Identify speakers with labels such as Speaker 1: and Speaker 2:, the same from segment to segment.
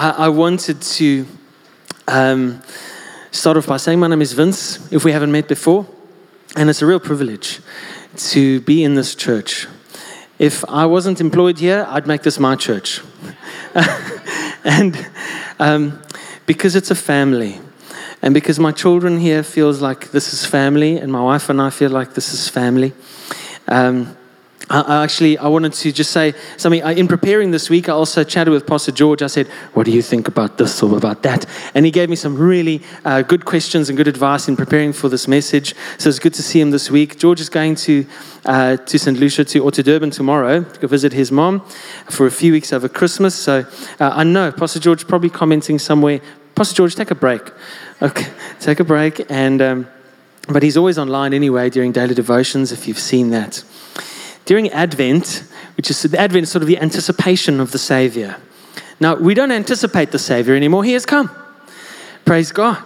Speaker 1: I, I wanted to um, start off by saying my name is Vince, if we haven't met before, and it's a real privilege to be in this church. If I wasn't employed here, I'd make this my church. and um, because it's a family, and because my children here feels like this is family, and my wife and I feel like this is family. Um, I actually I wanted to just say something. In preparing this week, I also chatted with Pastor George. I said, "What do you think about this or about that?" And he gave me some really uh, good questions and good advice in preparing for this message. So it's good to see him this week. George is going to uh, to St. Lucia to or to Durban tomorrow to visit his mom for a few weeks over Christmas. So uh, I know Pastor George probably commenting somewhere. Pastor George, take a break. Okay, take a break. And um, but he's always online anyway during daily devotions. If you've seen that during Advent, which is the Advent is sort of the anticipation of the Savior. Now, we don't anticipate the Savior anymore, He has come. Praise God.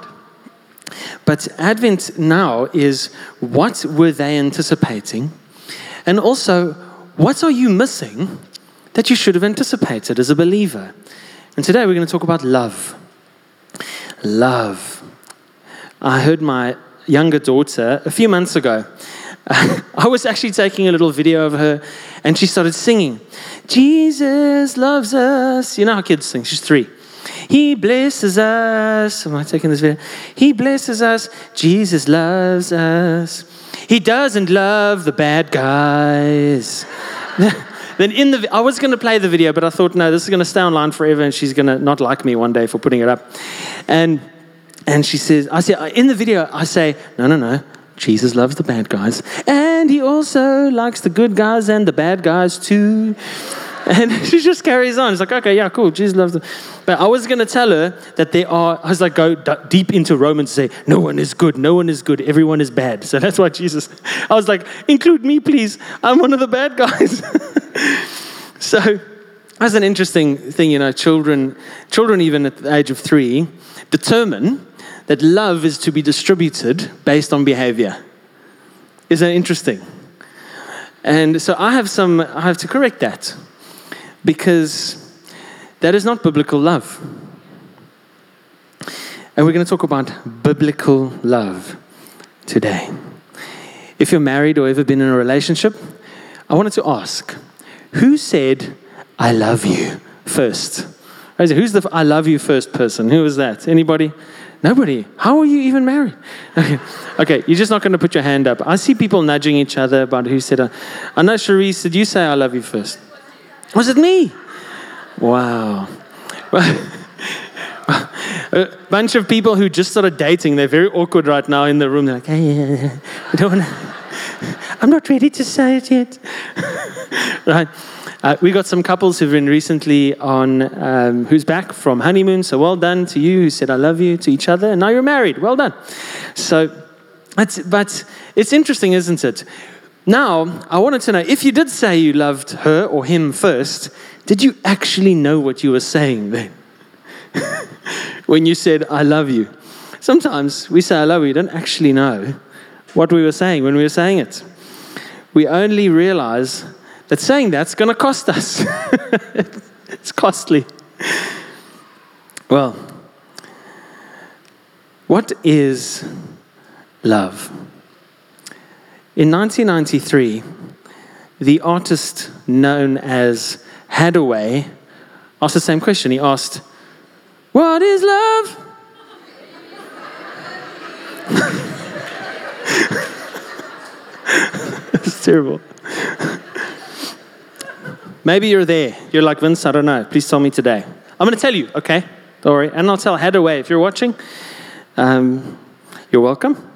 Speaker 1: But Advent now is what were they anticipating? And also, what are you missing that you should have anticipated as a believer? And today we're going to talk about love. Love. I heard my younger daughter a few months ago I was actually taking a little video of her, and she started singing, Jesus loves us. You know how kids sing. She's three. He blesses us. Am I taking this video? He blesses us. Jesus loves us. He doesn't love the bad guys. then in the I was going to play the video, but I thought no, this is going to stay online forever, and she's going to not like me one day for putting it up. And and she says, I say in the video, I say, no, no, no. Jesus loves the bad guys, and he also likes the good guys and the bad guys too. And she just carries on. It's like, okay, yeah, cool. Jesus loves them. But I was going to tell her that there are, I was like, go d- deep into Romans and say, no one is good, no one is good, everyone is bad. So that's why Jesus, I was like, include me, please. I'm one of the bad guys. so that's an interesting thing, you know, children, children even at the age of three, determine that love is to be distributed based on behavior. Isn't that interesting? And so I have some, I have to correct that because that is not biblical love. And we're going to talk about biblical love today. If you're married or ever been in a relationship, I wanted to ask who said, I love you first? Who's the I love you first person? Who was that? Anybody? Nobody. How are you even married? Okay, okay you're just not going to put your hand up. I see people nudging each other about who said, uh, I know, Cherise, did you say I love you first? Was it me? Wow. a bunch of people who just started dating, they're very awkward right now in the room. They're like, hey, I don't want to, I'm not ready to say it yet. right? Uh, we got some couples who've been recently on um, who's back from honeymoon. So well done to you who said I love you to each other, and now you're married. Well done. So, but it's interesting, isn't it? Now, I wanted to know if you did say you loved her or him first, did you actually know what you were saying then? when you said, I love you. Sometimes we say, I love you, we don't actually know what we were saying when we were saying it. We only realize that saying that's going to cost us. it's costly. Well, what is love? In 1993, the artist known as Haddaway asked the same question. He asked, What is love? it's terrible. Maybe you're there. You're like, Vince, I don't know. Please tell me today. I'm going to tell you, okay? Don't worry. And I'll tell Haddaway if you're watching. Um, you're welcome.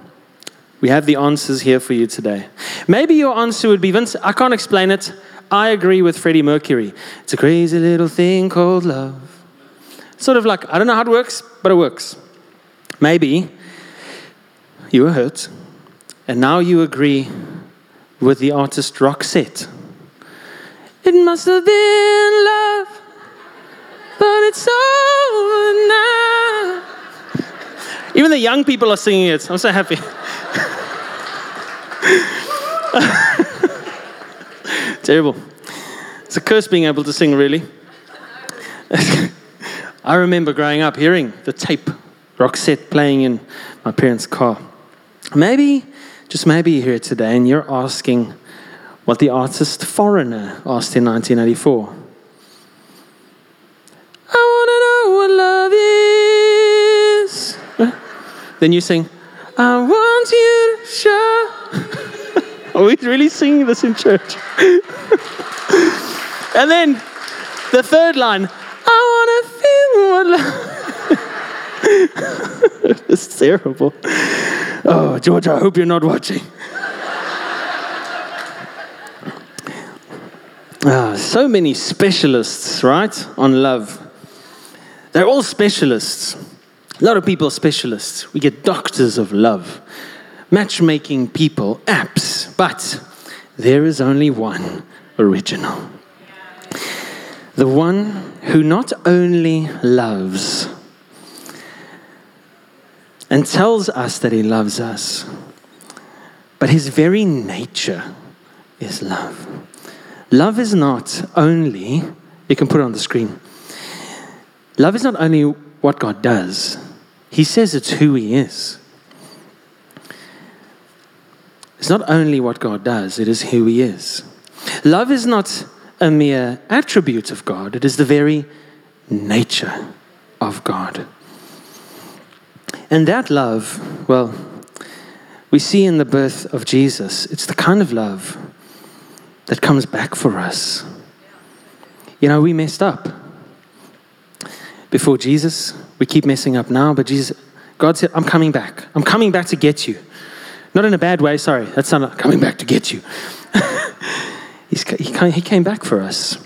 Speaker 1: We have the answers here for you today. Maybe your answer would be, Vince, I can't explain it. I agree with Freddie Mercury. It's a crazy little thing called love. Sort of like, I don't know how it works, but it works. Maybe you were hurt, and now you agree with the artist Roxette it must have been love, but it's over now. Even the young people are singing it. I'm so happy. Terrible. It's a curse being able to sing, really. I remember growing up hearing the tape Roxette playing in my parents' car. Maybe, just maybe you hear it today and you're asking what the artist Foreigner asked in 1984. I want to know what love is. Then you sing, I want you to show. Are we really singing this in church? and then the third line, I want to feel what love it's terrible. Oh, George, I hope you're not watching. Ah, so many specialists, right, on love. They're all specialists. A lot of people are specialists. We get doctors of love, matchmaking people, apps, but there is only one original. The one who not only loves, and tells us that he loves us. But his very nature is love. Love is not only, you can put it on the screen, love is not only what God does, he says it's who he is. It's not only what God does, it is who he is. Love is not a mere attribute of God, it is the very nature of God. And that love, well, we see in the birth of Jesus, it's the kind of love that comes back for us. You know, we messed up before Jesus. We keep messing up now, but Jesus, God said, I'm coming back. I'm coming back to get you. Not in a bad way, sorry. That's not coming back to get you. he came back for us.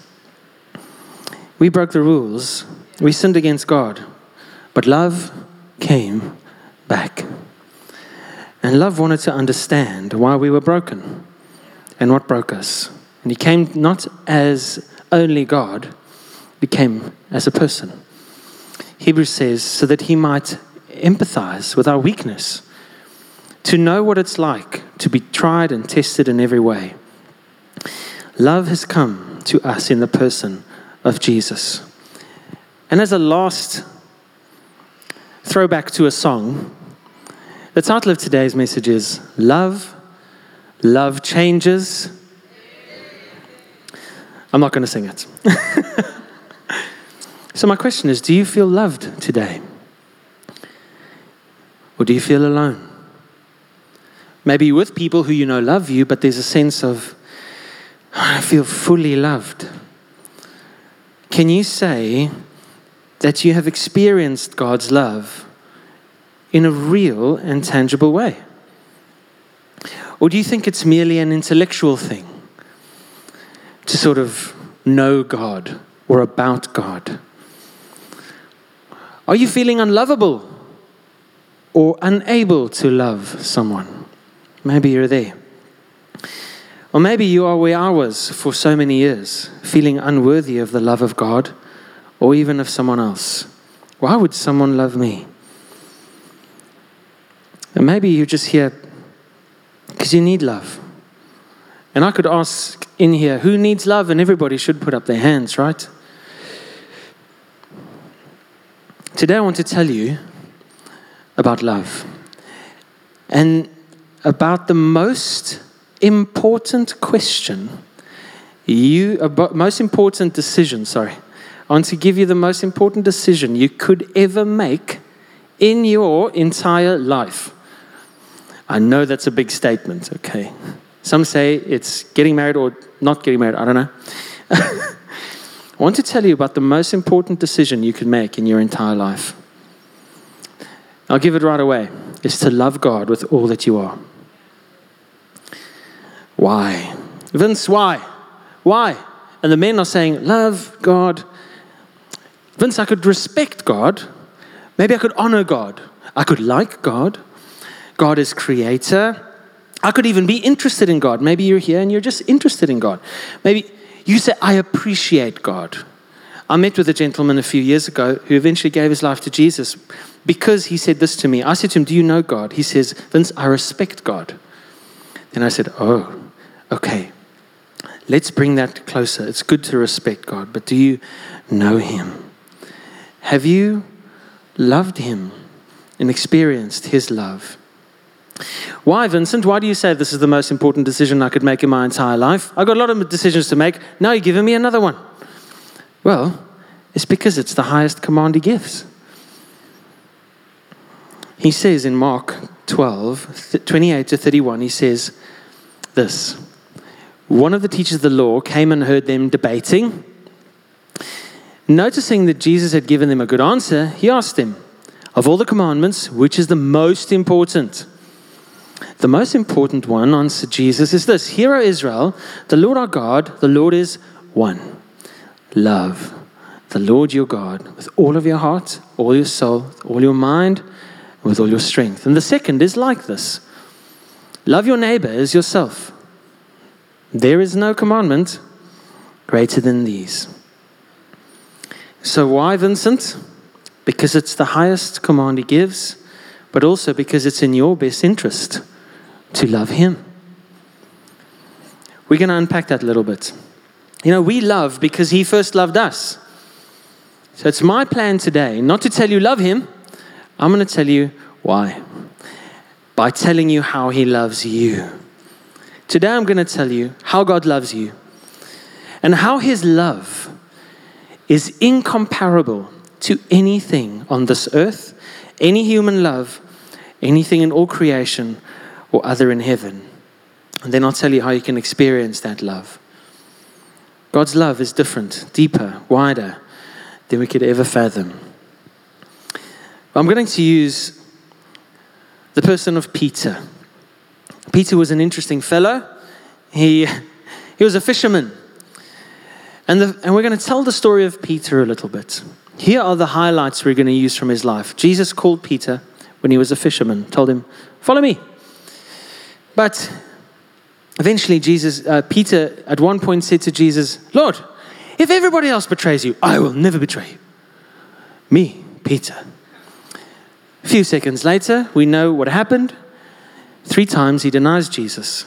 Speaker 1: We broke the rules. We sinned against God. But love came back. And love wanted to understand why we were broken and what broke us. And he came not as only God, he came as a person. Hebrews says, so that he might empathize with our weakness, to know what it's like to be tried and tested in every way. Love has come to us in the person of Jesus. And as a last throwback to a song. The title of today's message is Love, Love Changes. I'm not going to sing it. so, my question is Do you feel loved today? Or do you feel alone? Maybe with people who you know love you, but there's a sense of, oh, I feel fully loved. Can you say, that you have experienced God's love in a real and tangible way? Or do you think it's merely an intellectual thing to sort of know God or about God? Are you feeling unlovable or unable to love someone? Maybe you're there. Or maybe you are where I was for so many years, feeling unworthy of the love of God or even of someone else. Why would someone love me? And maybe you're just here because you need love. And I could ask in here, who needs love? And everybody should put up their hands, right? Today I want to tell you about love and about the most important question you, about most important decision, sorry, I want to give you the most important decision you could ever make in your entire life. I know that's a big statement, okay? Some say it's getting married or not getting married, I don't know. I want to tell you about the most important decision you could make in your entire life. I'll give it right away. It's to love God with all that you are. Why? Vince, why? Why? And the men are saying, Love God Vince, I could respect God. Maybe I could honor God. I could like God. God is creator. I could even be interested in God. Maybe you're here and you're just interested in God. Maybe you say, I appreciate God. I met with a gentleman a few years ago who eventually gave his life to Jesus because he said this to me. I said to him, Do you know God? He says, Vince, I respect God. Then I said, Oh, okay. Let's bring that closer. It's good to respect God, but do you know Him? Have you loved him and experienced his love? Why, Vincent? Why do you say this is the most important decision I could make in my entire life? I've got a lot of decisions to make. Now you're giving me another one. Well, it's because it's the highest command he gives. He says in Mark 12, 28 to 31, he says this One of the teachers of the law came and heard them debating. Noticing that Jesus had given them a good answer, he asked them, Of all the commandments, which is the most important? The most important one, answered Jesus, is this Hear, O Israel, the Lord our God, the Lord is one. Love the Lord your God with all of your heart, all your soul, all your mind, with all your strength. And the second is like this love your neighbor as yourself. There is no commandment greater than these. So, why, Vincent? Because it's the highest command he gives, but also because it's in your best interest to love him. We're going to unpack that a little bit. You know, we love because he first loved us. So it's my plan today not to tell you love him, I'm going to tell you why. By telling you how he loves you. Today I'm going to tell you how God loves you and how his love is incomparable to anything on this earth, any human love, anything in all creation, or other in heaven. And then I'll tell you how you can experience that love. God's love is different, deeper, wider than we could ever fathom. I'm going to use the person of Peter. Peter was an interesting fellow. He, he was a fisherman. And, the, and we're going to tell the story of Peter a little bit. Here are the highlights we're going to use from his life. Jesus called Peter when he was a fisherman, told him, Follow me. But eventually, Jesus, uh, Peter at one point said to Jesus, Lord, if everybody else betrays you, I will never betray you. Me, Peter. A few seconds later, we know what happened. Three times he denies Jesus,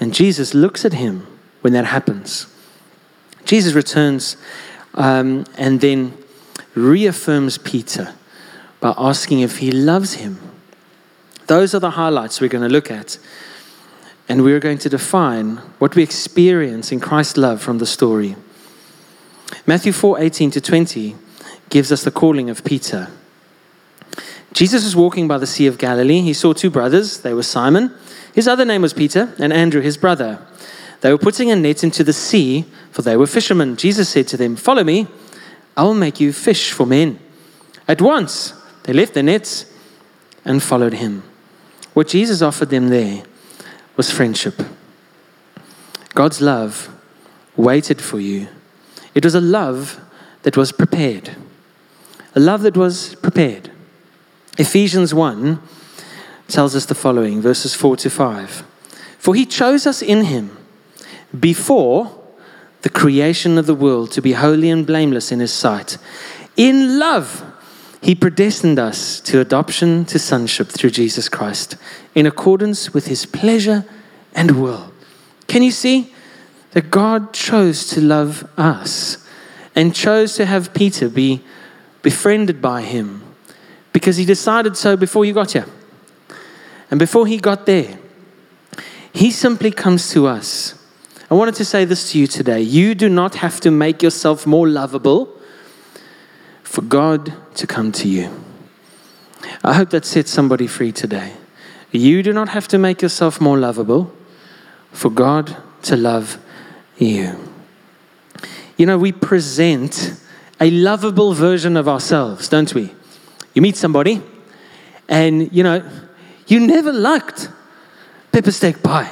Speaker 1: and Jesus looks at him when that happens. Jesus returns um, and then reaffirms Peter by asking if he loves him. Those are the highlights we're going to look at. And we're going to define what we experience in Christ's love from the story. Matthew 4 18 to 20 gives us the calling of Peter. Jesus was walking by the Sea of Galilee. He saw two brothers. They were Simon. His other name was Peter, and Andrew, his brother. They were putting a net into the sea, for they were fishermen. Jesus said to them, Follow me, I will make you fish for men. At once, they left their nets and followed him. What Jesus offered them there was friendship. God's love waited for you. It was a love that was prepared. A love that was prepared. Ephesians 1 tells us the following verses 4 to 5. For he chose us in him before the creation of the world to be holy and blameless in his sight. In love, he predestined us to adoption to sonship through Jesus Christ in accordance with his pleasure and will. Can you see that God chose to love us and chose to have Peter be befriended by him because he decided so before you got here. And before he got there, he simply comes to us. I wanted to say this to you today. You do not have to make yourself more lovable for God to come to you. I hope that sets somebody free today. You do not have to make yourself more lovable for God to love you. You know, we present a lovable version of ourselves, don't we? You meet somebody, and you know, you never liked pepper steak pie.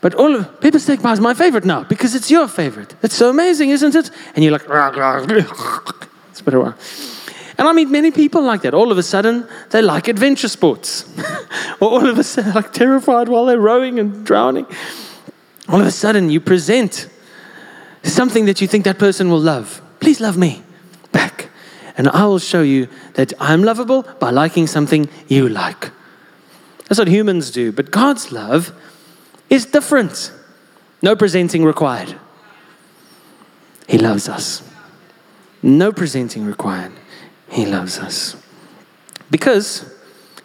Speaker 1: But all of, pepper steak pie is my favorite now because it's your favorite. It's so amazing, isn't it? And you're like, it's better. And I meet many people like that. All of a sudden, they like adventure sports. or all of a sudden, like terrified while they're rowing and drowning. All of a sudden, you present something that you think that person will love. Please love me back. And I will show you that I'm lovable by liking something you like. That's what humans do. But God's love is different. No presenting required. He loves us. No presenting required. He loves us. Because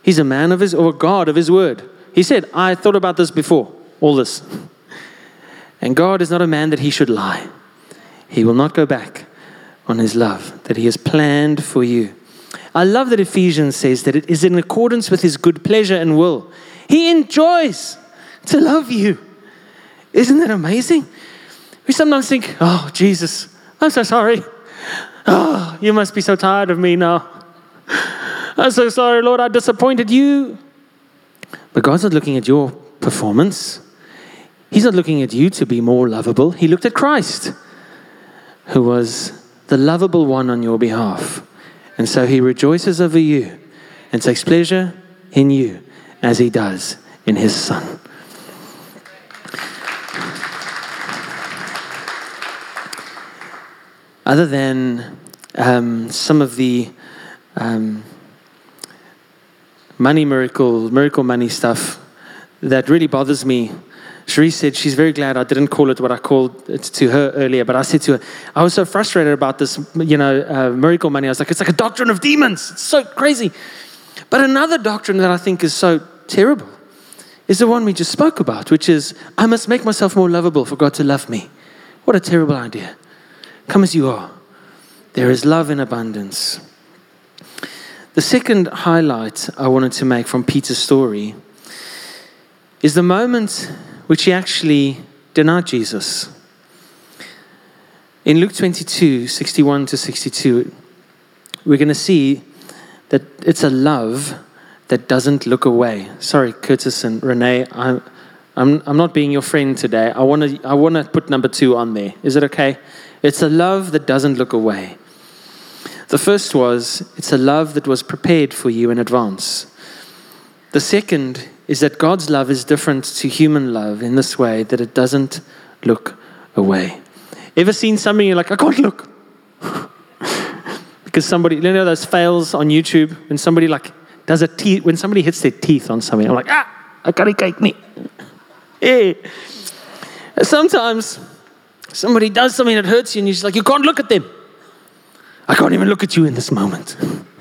Speaker 1: he's a man of his, or a God of his word. He said, I thought about this before, all this. And God is not a man that he should lie. He will not go back on his love that he has planned for you. I love that Ephesians says that it is in accordance with his good pleasure and will. He enjoys to love you. Isn't that amazing? We sometimes think, oh, Jesus, I'm so sorry. Oh, you must be so tired of me now. I'm so sorry, Lord, I disappointed you. But God's not looking at your performance. He's not looking at you to be more lovable. He looked at Christ, who was the lovable one on your behalf. And so he rejoices over you and takes pleasure in you as he does in his Son. Other than um, some of the um, money miracle, miracle money stuff that really bothers me Cherie said she's very glad I didn't call it what I called it to her earlier, but I said to her, I was so frustrated about this, you know, uh, miracle money. I was like, it's like a doctrine of demons. It's so crazy. But another doctrine that I think is so terrible is the one we just spoke about, which is, I must make myself more lovable for God to love me. What a terrible idea. Come as you are. There is love in abundance. The second highlight I wanted to make from Peter's story is the moment which he actually denied Jesus. In Luke 22 61 to 62, we're going to see that it's a love that doesn't look away. Sorry, Curtis and Renee, I'm, I'm, I'm not being your friend today. I want to I wanna put number two on there. Is it okay? It's a love that doesn't look away. The first was, it's a love that was prepared for you in advance. The second is that God's love is different to human love in this way that it doesn't look away. Ever seen something you're like, I can't look? because somebody, you know those fails on YouTube when somebody like does a teeth, when somebody hits their teeth on something, I'm like, ah, I gotta cake me. yeah. Sometimes somebody does something that hurts you and you're just like, you can't look at them. I can't even look at you in this moment.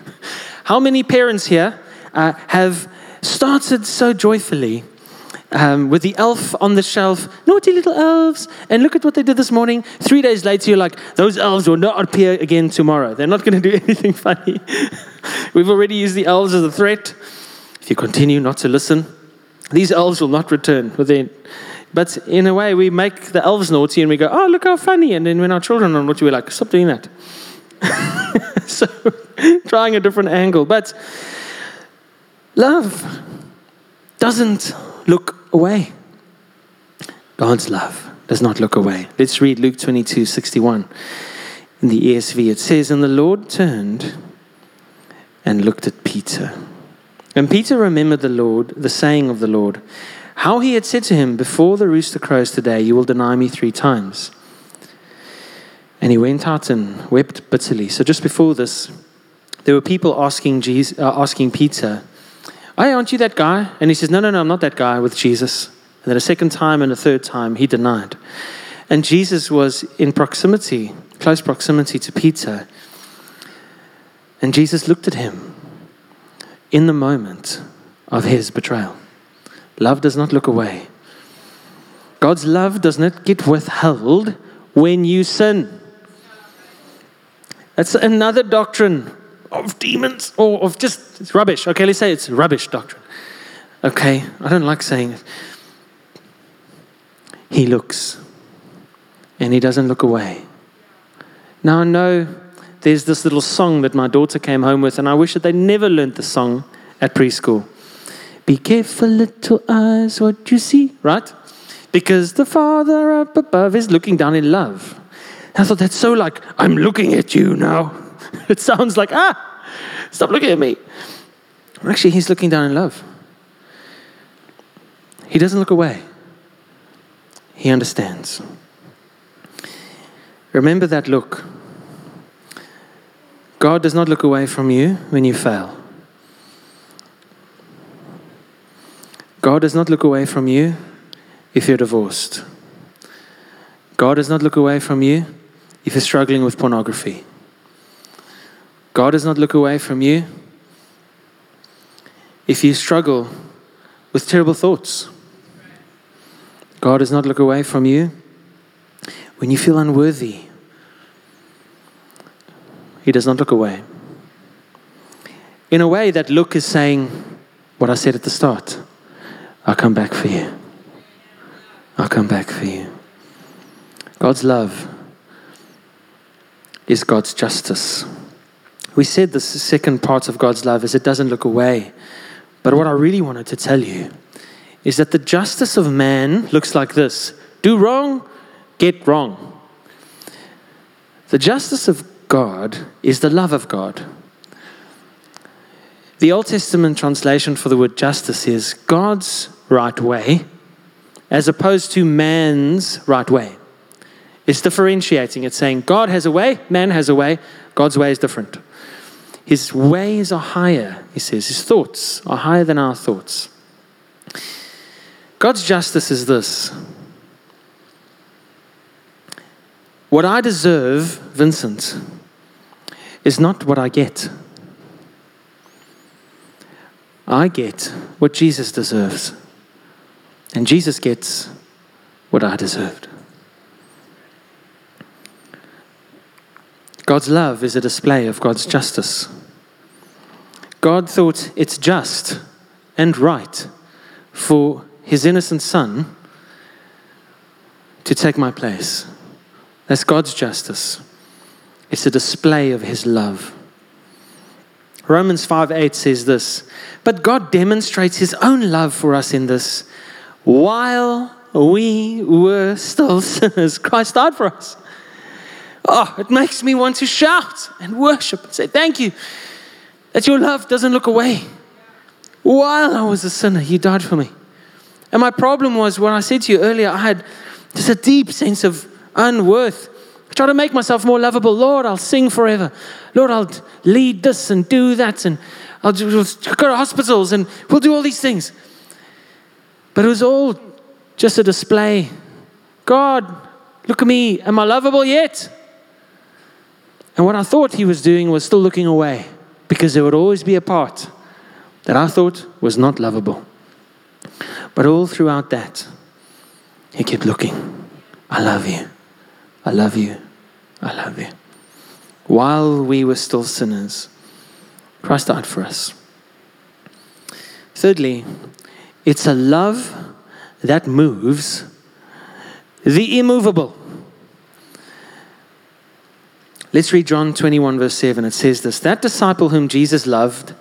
Speaker 1: How many parents here uh, have started so joyfully um, with the elf on the shelf, naughty little elves, and look at what they did this morning. Three days later, you're like, those elves will not appear again tomorrow. They're not going to do anything funny. We've already used the elves as a threat. If you continue not to listen, these elves will not return within. But in a way, we make the elves naughty and we go, oh, look how funny. And then when our children are naughty, we're like, stop doing that. so, trying a different angle. But Love doesn't look away. God's love does not look away. Let's read Luke 22 61. In the ESV, it says, And the Lord turned and looked at Peter. And Peter remembered the Lord, the saying of the Lord, how he had said to him, Before the rooster crows today, you will deny me three times. And he went out and wept bitterly. So just before this, there were people asking, Jesus, uh, asking Peter, Hey, aren't you that guy? And he says, No, no, no, I'm not that guy with Jesus. And then a second time and a third time, he denied. And Jesus was in proximity, close proximity to Peter. And Jesus looked at him in the moment of his betrayal. Love does not look away. God's love does not get withheld when you sin. That's another doctrine of demons or of just rubbish. Okay, let's say it's rubbish doctrine. Okay, I don't like saying it. He looks and he doesn't look away. Now I know there's this little song that my daughter came home with, and I wish that they never learned the song at preschool. Be careful, little eyes, what you see, right? Because the Father up above is looking down in love. I thought that's so like, I'm looking at you now. it sounds like, ah, stop looking at me. Actually, he's looking down in love. He doesn't look away, he understands. Remember that look. God does not look away from you when you fail. God does not look away from you if you're divorced. God does not look away from you if you're struggling with pornography. God does not look away from you. If you struggle with terrible thoughts, God does not look away from you. When you feel unworthy, He does not look away. In a way, that look is saying what I said at the start I'll come back for you. I'll come back for you. God's love is God's justice. We said the second part of God's love is it doesn't look away. But what I really wanted to tell you is that the justice of man looks like this do wrong, get wrong. The justice of God is the love of God. The Old Testament translation for the word justice is God's right way as opposed to man's right way. It's differentiating. It's saying God has a way, man has a way, God's way is different. His ways are higher, he says. His thoughts are higher than our thoughts. God's justice is this What I deserve, Vincent, is not what I get. I get what Jesus deserves. And Jesus gets what I deserved. God's love is a display of God's justice. God thought it's just and right for his innocent son to take my place. That's God's justice. It's a display of his love. Romans 5 8 says this, but God demonstrates his own love for us in this. While we were still sinners, Christ died for us. Oh, it makes me want to shout and worship and say, Thank you that your love doesn't look away. While I was a sinner, you died for me. And my problem was what I said to you earlier, I had just a deep sense of unworth. I try to make myself more lovable. Lord, I'll sing forever. Lord, I'll lead this and do that. And I'll go to hospitals and we'll do all these things. But it was all just a display. God, look at me. Am I lovable yet? And what I thought he was doing was still looking away because there would always be a part that I thought was not lovable. But all throughout that, he kept looking. I love you. I love you. I love you. While we were still sinners, Christ died for us. Thirdly, it's a love that moves the immovable. Let's read John 21, verse 7. It says this That disciple whom Jesus loved,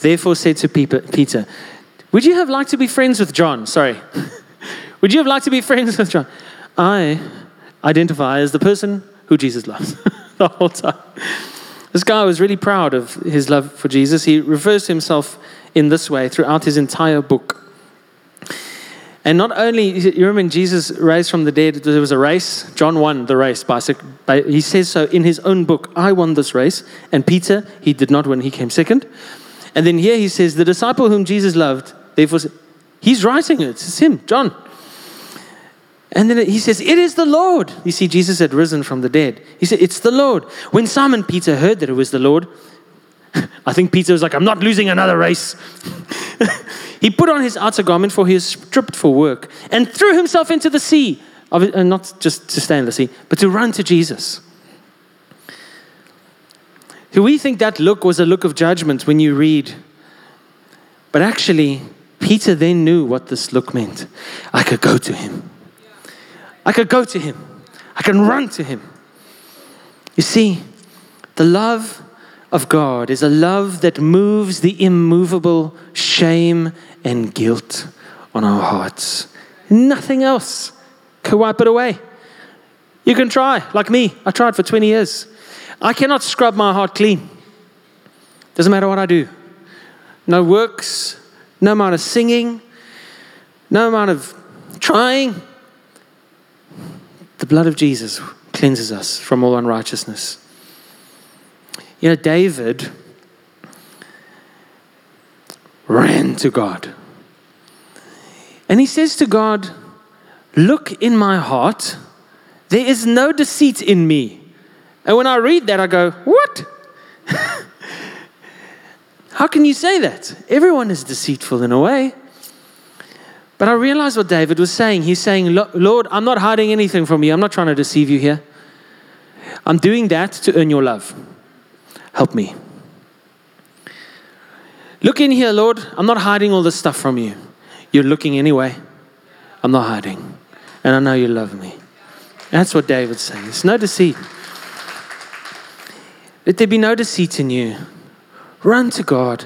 Speaker 1: therefore said to Peter, Would you have liked to be friends with John? Sorry. Would you have liked to be friends with John? I identify as the person who Jesus loves the whole time. This guy was really proud of his love for Jesus. He refers to himself in this way throughout his entire book. And not only, you remember when Jesus raised from the dead, there was a race. John won the race. He says so in his own book, I won this race. And Peter, he did not win, he came second. And then here he says, the disciple whom Jesus loved, therefore, he's writing it. It's him, John. And then he says, It is the Lord. You see, Jesus had risen from the dead. He said, It's the Lord. When Simon Peter heard that it was the Lord, I think Peter was like, I'm not losing another race. He put on his outer garment, for he was stripped for work, and threw himself into the sea. Uh, not just to stay in the sea, but to run to Jesus. Do we think that look was a look of judgment when you read? But actually, Peter then knew what this look meant. I could go to him. I could go to him. I can run to him. You see, the love of God is a love that moves the immovable shame and guilt on our hearts. Nothing else can wipe it away. You can try, like me. I tried for 20 years. I cannot scrub my heart clean. Doesn't matter what I do. No works, no amount of singing, no amount of trying. The blood of Jesus cleanses us from all unrighteousness. You know, David ran to God. And he says to God, Look in my heart, there is no deceit in me. And when I read that, I go, What? How can you say that? Everyone is deceitful in a way. But I realized what David was saying. He's saying, Lord, I'm not hiding anything from you. I'm not trying to deceive you here. I'm doing that to earn your love. Help me. Look in here, Lord. I'm not hiding all this stuff from you. You're looking anyway. I'm not hiding. And I know you love me. That's what David's saying. It's no deceit. Let there be no deceit in you. Run to God.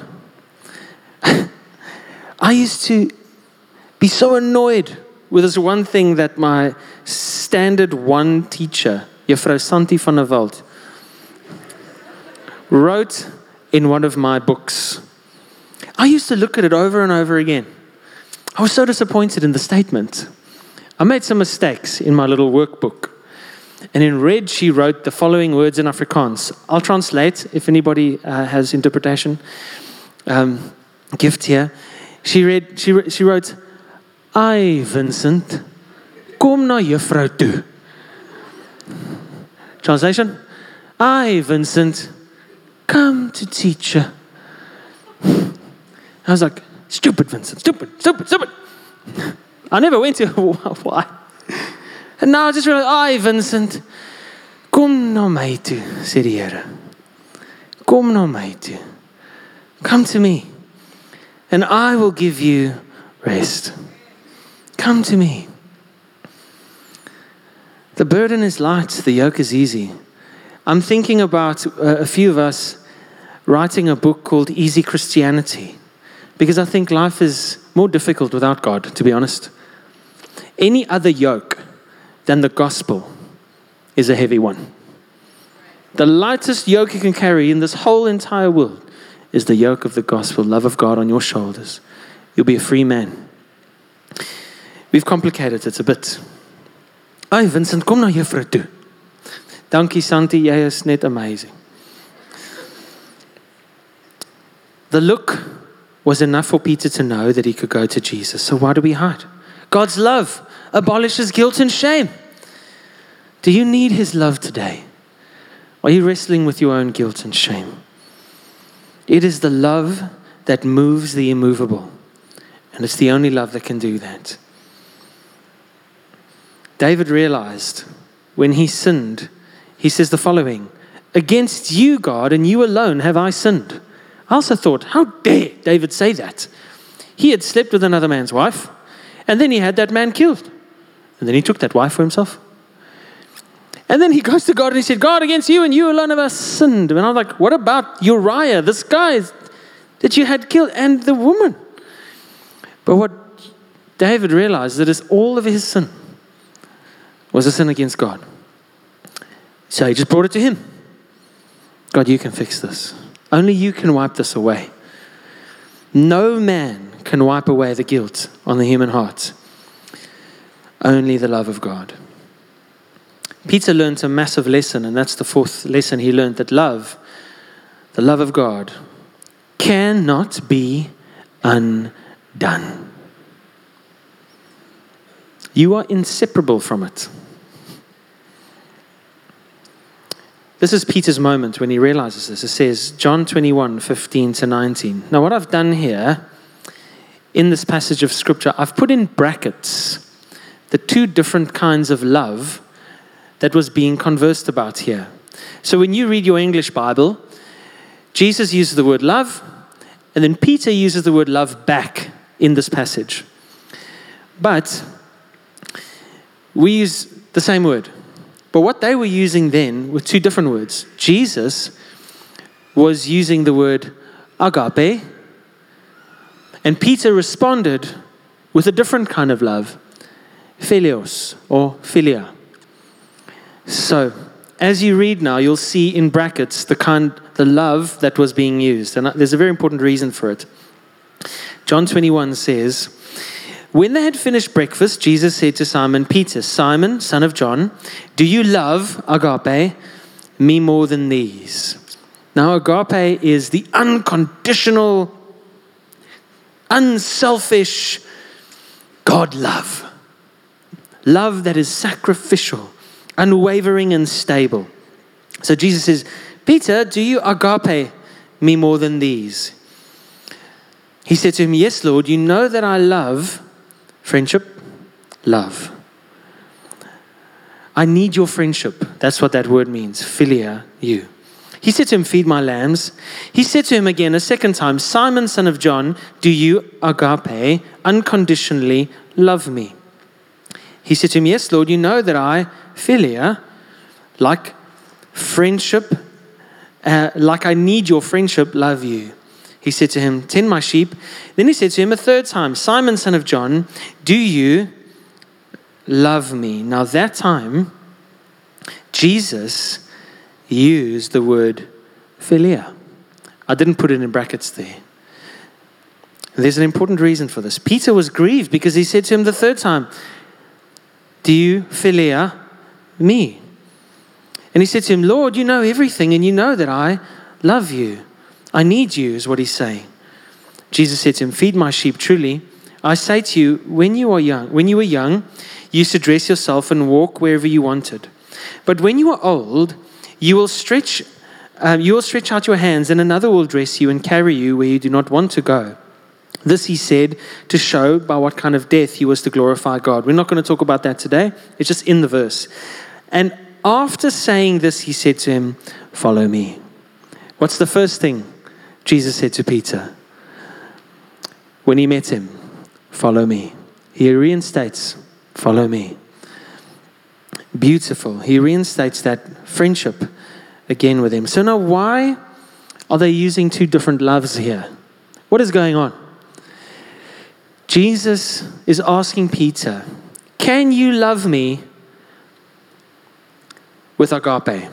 Speaker 1: I used to be so annoyed with this one thing that my standard one teacher, Juffrou Santi van der Walt, wrote in one of my books. I used to look at it over and over again. I was so disappointed in the statement. I made some mistakes in my little workbook. And in red, she wrote the following words in Afrikaans. I'll translate if anybody uh, has interpretation um, gift here. She read. She, she wrote, "I Vincent, kom na juffrou toe." Translation: I Vincent, come to teacher. I was like, "Stupid Vincent, stupid, stupid, stupid." I never went to why. And now I just realized, ai Vincent, kom na my toe, sê die Here. Come to me, and I will give you rest. Come to me. The burden is light, the yoke is easy. I'm thinking about uh, a few of us writing a book called Easy Christianity because I think life is more difficult without God, to be honest. Any other yoke than the gospel is a heavy one. The lightest yoke you can carry in this whole entire world is the yoke of the gospel, love of God on your shoulders. You'll be a free man. We've complicated it a bit. Ai Vincent, kom na juffrou toe. Dankie Santi, jy is net amazing. The look was enough for Peter to know that he could go to Jesus. So why do we hide? God's love abolishes guilt and shame. Do you need His love today? Are you wrestling with your own guilt and shame? It is the love that moves the immovable, and it's the only love that can do that. David realized when he sinned, he says the following Against you, God, and you alone have I sinned. I also thought, how dare David say that? He had slept with another man's wife, and then he had that man killed. And then he took that wife for himself. And then he goes to God and he said, God, against you and you alone have I sinned. And I'm like, what about Uriah, this guy that you had killed, and the woman? But what David realized that is all of his sin was a sin against God. So he just brought it to him. God, you can fix this. Only you can wipe this away. No man can wipe away the guilt on the human heart only the love of God. Peter learned a massive lesson, and that's the fourth lesson he learned that love, the love of God, cannot be undone. You are inseparable from it. This is Peter's moment when he realizes this. It says, John 21 15 to 19. Now, what I've done here in this passage of scripture, I've put in brackets the two different kinds of love that was being conversed about here. So when you read your English Bible, Jesus uses the word love, and then Peter uses the word love back in this passage. But we use the same word. But what they were using then were two different words. Jesus was using the word agape, and Peter responded with a different kind of love philios or philia. So, as you read now, you'll see in brackets the kind, the love that was being used, and uh, there's a very important reason for it. John 21 says, When they had finished breakfast, Jesus said to Simon Peter, Simon, son of John, do you love agape me more than these? Now, agape is the unconditional, unselfish God love love that is sacrificial, unwavering, and stable. So Jesus says, Peter, do you agape me more than these? He said to him, Yes, Lord, you know that I love friendship, love. I need your friendship. That's what that word means, philia, you. He said to him, Feed my lambs. He said to him again a second time, Simon, son of John, do you, agape, unconditionally love me? He said to him, Yes, Lord, you know that I, philia, like friendship, uh, like I need your friendship, love you. He said to him, Tend my sheep. Then he said to him a third time, Simon, son of John, do you love me? Now, that time, Jesus used the word philia. I didn't put it in brackets there. There's an important reason for this. Peter was grieved because he said to him the third time, Do you philia me? And he said to him, Lord, you know everything, and you know that I love you. I need you, is what he's saying. Jesus said to him, Feed my sheep truly. I say to you, when you are young, when you were young, you used to dress yourself and walk wherever you wanted. But when you are old, you will stretch um, you will stretch out your hands, and another will dress you and carry you where you do not want to go. This he said to show by what kind of death he was to glorify God. We're not going to talk about that today. It's just in the verse. And after saying this, he said to him, Follow me. What's the first thing Jesus said to Peter when he met him? Follow me. He reinstates, Follow me. Beautiful. He reinstates that friendship again with him. So now, why are they using two different loves here? What is going on? Jesus is asking Peter, Can you love me with agape?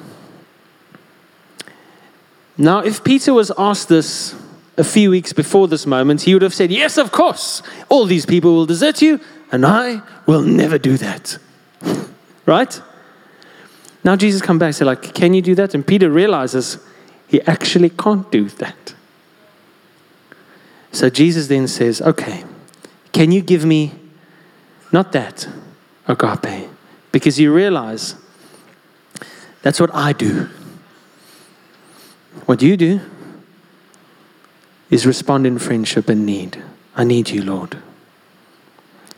Speaker 1: Now, if Peter was asked this a few weeks before this moment, he would have said, Yes, of course. All these people will desert you, and I will never do that. right? Now Jesus comes back and say, like, can you do that? And Peter realizes he actually can't do that. So Jesus then says, okay, can you give me not that, agape? Because you realize that's what I do. What you do is respond in friendship and need. I need you, Lord.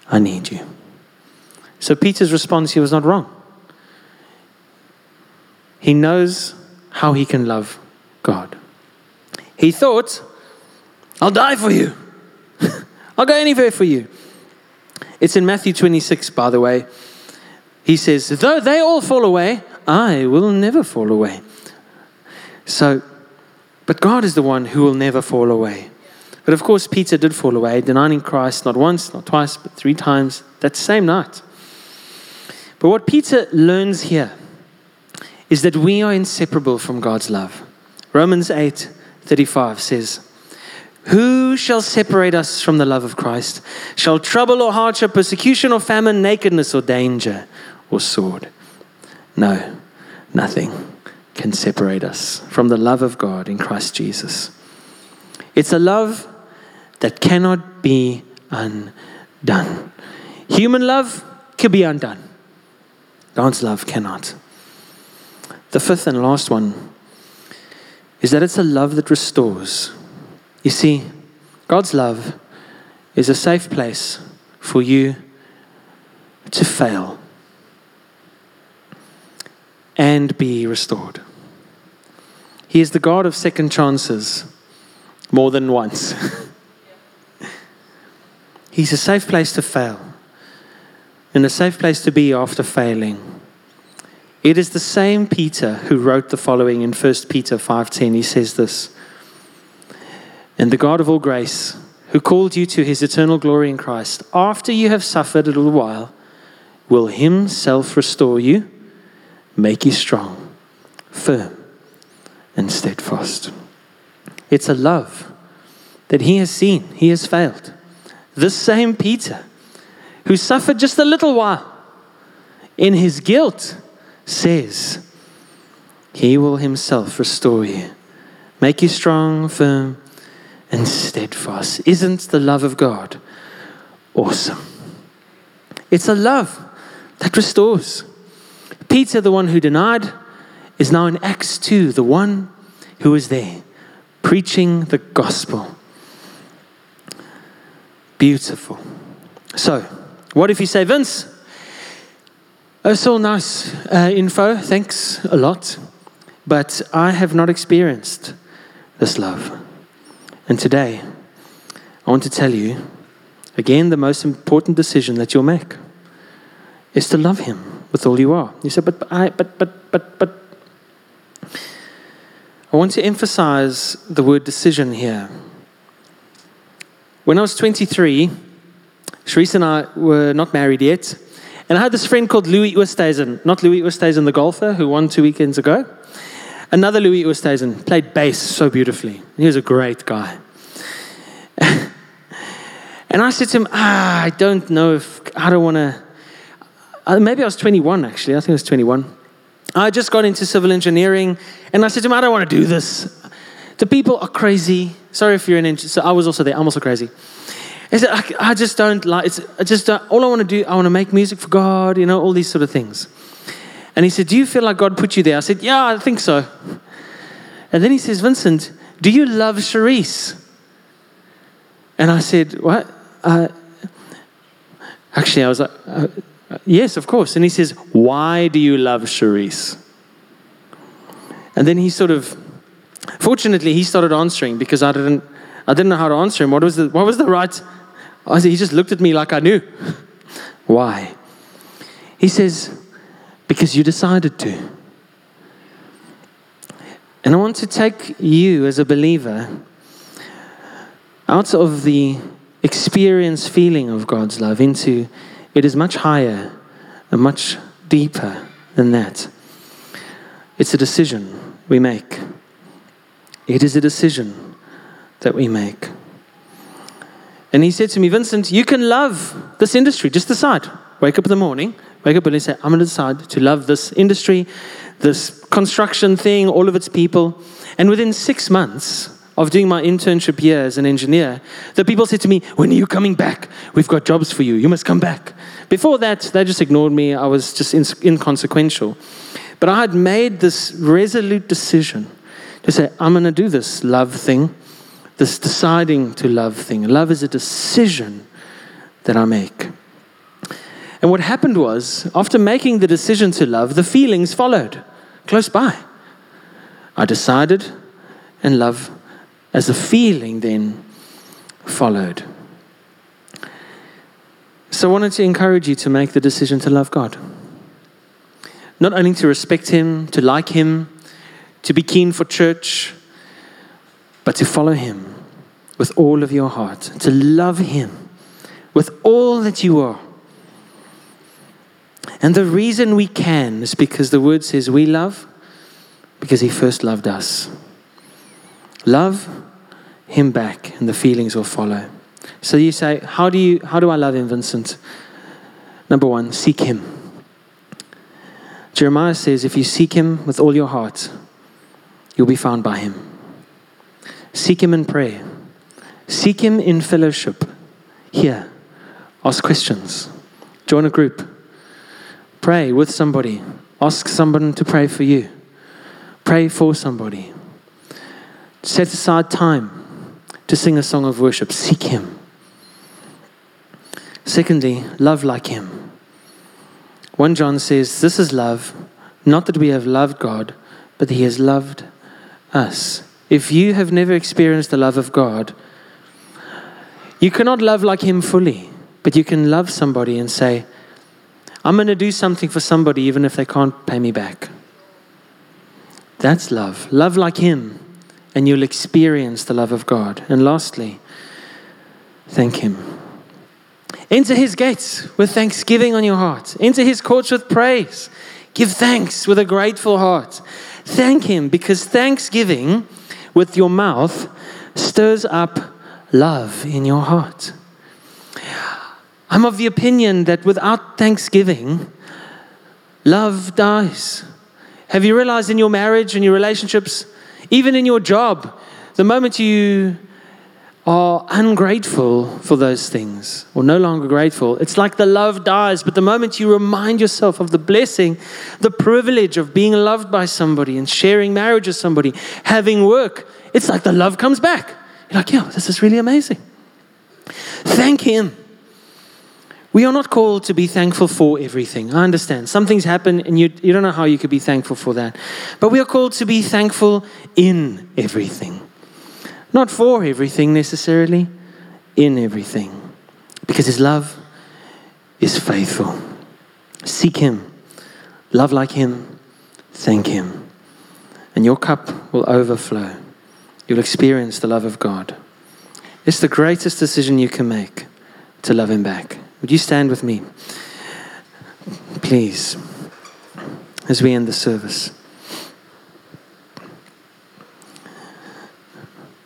Speaker 1: I need you. So Peter's response here was not wrong. He knows how he can love God. He thought, I'll die for you. I'll go anywhere for you. It's in Matthew 26, by the way. He says, Though they all fall away, I will never fall away. So, but God is the one who will never fall away. But of course, Peter did fall away, denying Christ not once, not twice, but three times that same night. But what Peter learns here is that we are inseparable from God's love. Romans 8 35 says, Who shall separate us from the love of Christ? Shall trouble or hardship, persecution or famine, nakedness or danger or sword? No, nothing can separate us from the love of God in Christ Jesus. It's a love that cannot be undone. Human love can be undone, God's love cannot. The fifth and last one is that it's a love that restores. You see, God's love is a safe place for you to fail and be restored. He is the God of second chances more than once. He's a safe place to fail and a safe place to be after failing. It is the same Peter who wrote the following in 1 Peter 5:10. He says this: "And the God of all grace, who called you to his eternal glory in Christ, after you have suffered a little while, will himself restore you, make you strong, firm, and steadfast." It's a love that he has seen, he has failed. This same Peter who suffered just a little while in his guilt says, He will Himself restore you, make you strong, firm, and steadfast. Isn't the love of God awesome? It's a love that restores. Peter, the one who denied, is now in Acts 2, the one who is there preaching the gospel. Beautiful. So, what if you say, Vince, it's all nice uh, info, thanks a lot, but I have not experienced this love. And today, I want to tell you again the most important decision that you'll make is to love Him with all you are. You say, but, but, I, but, but, but, but. I want to emphasize the word decision here. When I was 23, Sharice and I were not married yet. And I had this friend called Louis Oosthuizen, not Louis Oosthuizen, the golfer who won two weekends ago. Another Louis Oosthuizen played bass so beautifully. He was a great guy. and I said to him, ah, I don't know if, I don't want to, uh, maybe I was 21 actually, I think I was 21. I just got into civil engineering and I said to him, I don't want to do this. The people are crazy. Sorry if you're an engineer. So I was also there. I'm also crazy. I said, I, I just don't like, it's I just, all I want to do, I want to make music for God, you know, all these sort of things. And he said, Do you feel like God put you there? I said, Yeah, I think so. And then he says, Vincent, do you love Sharice? And I said, What? Uh, actually, I was like, uh, Uh, yes, of course. And he says, Why do you love Sharice? And then he sort of, fortunately, he started answering because I didn't, I didn't know how to answer him. What was the, what was the right? He just looked at me like I knew. Why? He says, because you decided to. And I want to take you as a believer out of the experience feeling of God's love into it is much higher and much deeper than that. It's a decision we make. It is a decision that we make. And he said to me, Vincent, you can love this industry. Just decide. Wake up in the morning, wake up and say, I'm going to decide to love this industry, this construction thing, all of its people. And within six months of doing my internship here as an engineer, the people said to me, When are you coming back? We've got jobs for you. You must come back. Before that, they just ignored me. I was just inconsequential. But I had made this resolute decision to say, I'm going to do this love thing, this deciding to love thing. Love is a decision that I make. And what happened was, after making the decision to love, the feelings followed close by. I decided, and love as a feeling then followed. So I wanted to encourage you to make the decision to love God. Not only to respect Him, to like Him, to be keen for church, but to follow Him with all of your heart, to love Him with all that you are. And the reason we can is because the word says we love because he first loved us. Love him back and the feelings will follow. So you say, how do you how do I love him, Vincent? Number 1, seek him. Jeremiah says if you seek him with all your heart, you'll be found by him. Seek him in prayer. Seek him in fellowship. Here. Ask questions. Join a group. Pray with somebody. Ask someone to pray for you. Pray for somebody. Set aside time to sing a song of worship. Seek Him. Secondly, love like Him. 1 John says, This is love, not that we have loved God, but that He has loved us. If you have never experienced the love of God, you cannot love like Him fully, but you can love somebody and say, I'm going to do something for somebody even if they can't pay me back. That's love. Love like Him, and you'll experience the love of God. And lastly, thank Him. Enter His gates with thanksgiving on your heart, enter His courts with praise. Give thanks with a grateful heart. Thank Him because thanksgiving with your mouth stirs up love in your heart. I'm of the opinion that without thanksgiving, love dies. Have you realized in your marriage and your relationships, even in your job, the moment you are ungrateful for those things or no longer grateful, it's like the love dies. But the moment you remind yourself of the blessing, the privilege of being loved by somebody and sharing marriage with somebody, having work, it's like the love comes back. You're like, yeah, this is really amazing. Thank Him. We are not called to be thankful for everything. I understand. Some things happen and you, you don't know how you could be thankful for that. But we are called to be thankful in everything. Not for everything necessarily, in everything. Because His love is faithful. Seek Him, love like Him, thank Him. And your cup will overflow. You'll experience the love of God. It's the greatest decision you can make to love Him back. Would you stand with me? Please, as we end the service.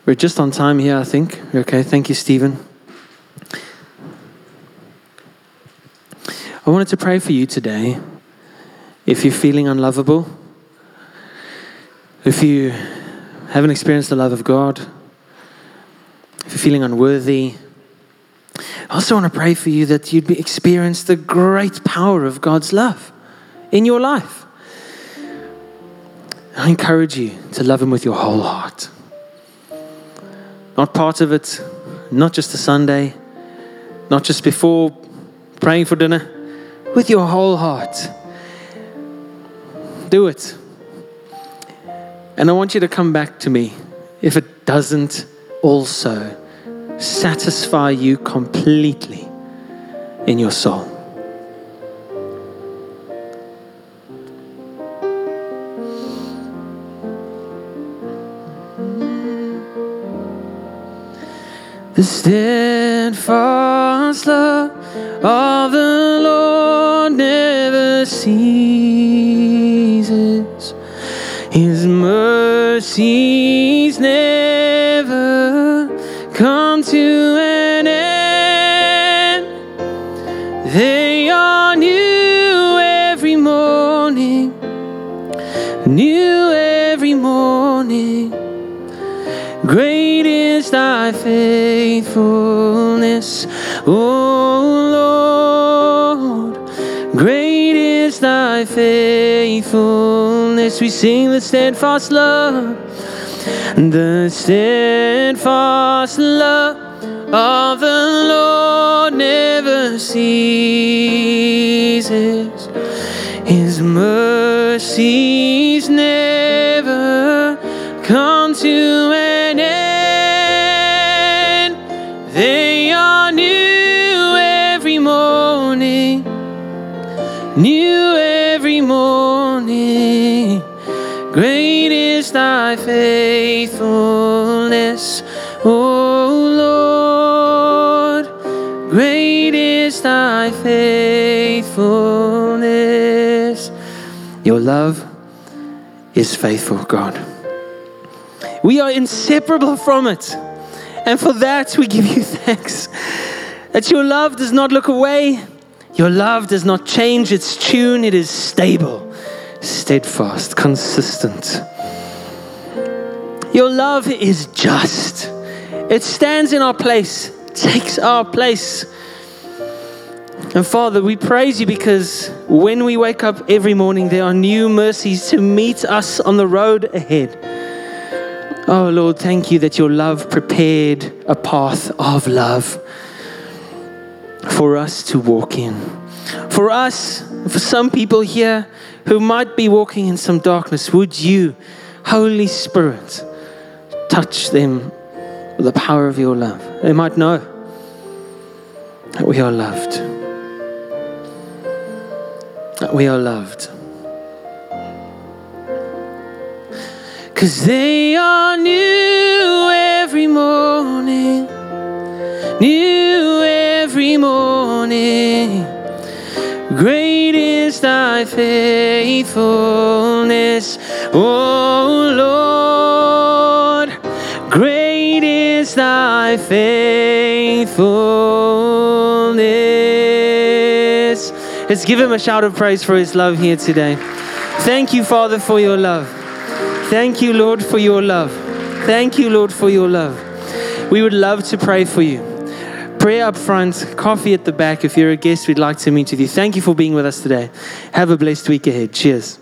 Speaker 1: We're just on time here, I think. Okay, thank you, Stephen. I wanted to pray for you today. If you're feeling unlovable, if you haven't experienced the love of God, if you're feeling unworthy, also want to pray for you that you'd experience the great power of God's love in your life. I encourage you to love Him with your whole heart. Not part of it, not just a Sunday, not just before praying for dinner, with your whole heart. Do it. And I want you to come back to me if it doesn't also satisfy you completely in your soul. The steadfast love of the Lord never ceases. His mercies never new every morning. Great is thy faithfulness, O Lord. Great is thy faithfulness. We sing the steadfast love the steadfast love of the Lord never ceases. His mercies never come to an end. They are new every morning, new every morning. Great is thy faithfulness, O Lord. Great is thy faithfulness. Your love is faithful, God. We are inseparable from it. And for that, we give you thanks. That your love does not look away, your love does not change its tune, it is stable, steadfast, consistent. Your love is just, it stands in our place, takes our place. And Father, we praise you because when we wake up every morning, there are new mercies to meet us on the road ahead. Oh Lord, thank you that your love prepared a path of love for us to walk in. For us, for some people here who might be walking in some darkness, would you, Holy Spirit, touch them with the power of your love? They might know that we are loved. That we are loved. Cause they are new every morning, new every morning. Great is thy faithfulness, O Lord. Great is thy faithfulness. Let's give him a shout of praise for his love here today. Thank you, Father, for your love. Thank you, Lord, for your love. Thank you, Lord, for your love. We would love to pray for you. Prayer up front, coffee at the back. If you're a guest, we'd like to meet with you. Thank you for being with us today. Have a blessed week ahead. Cheers.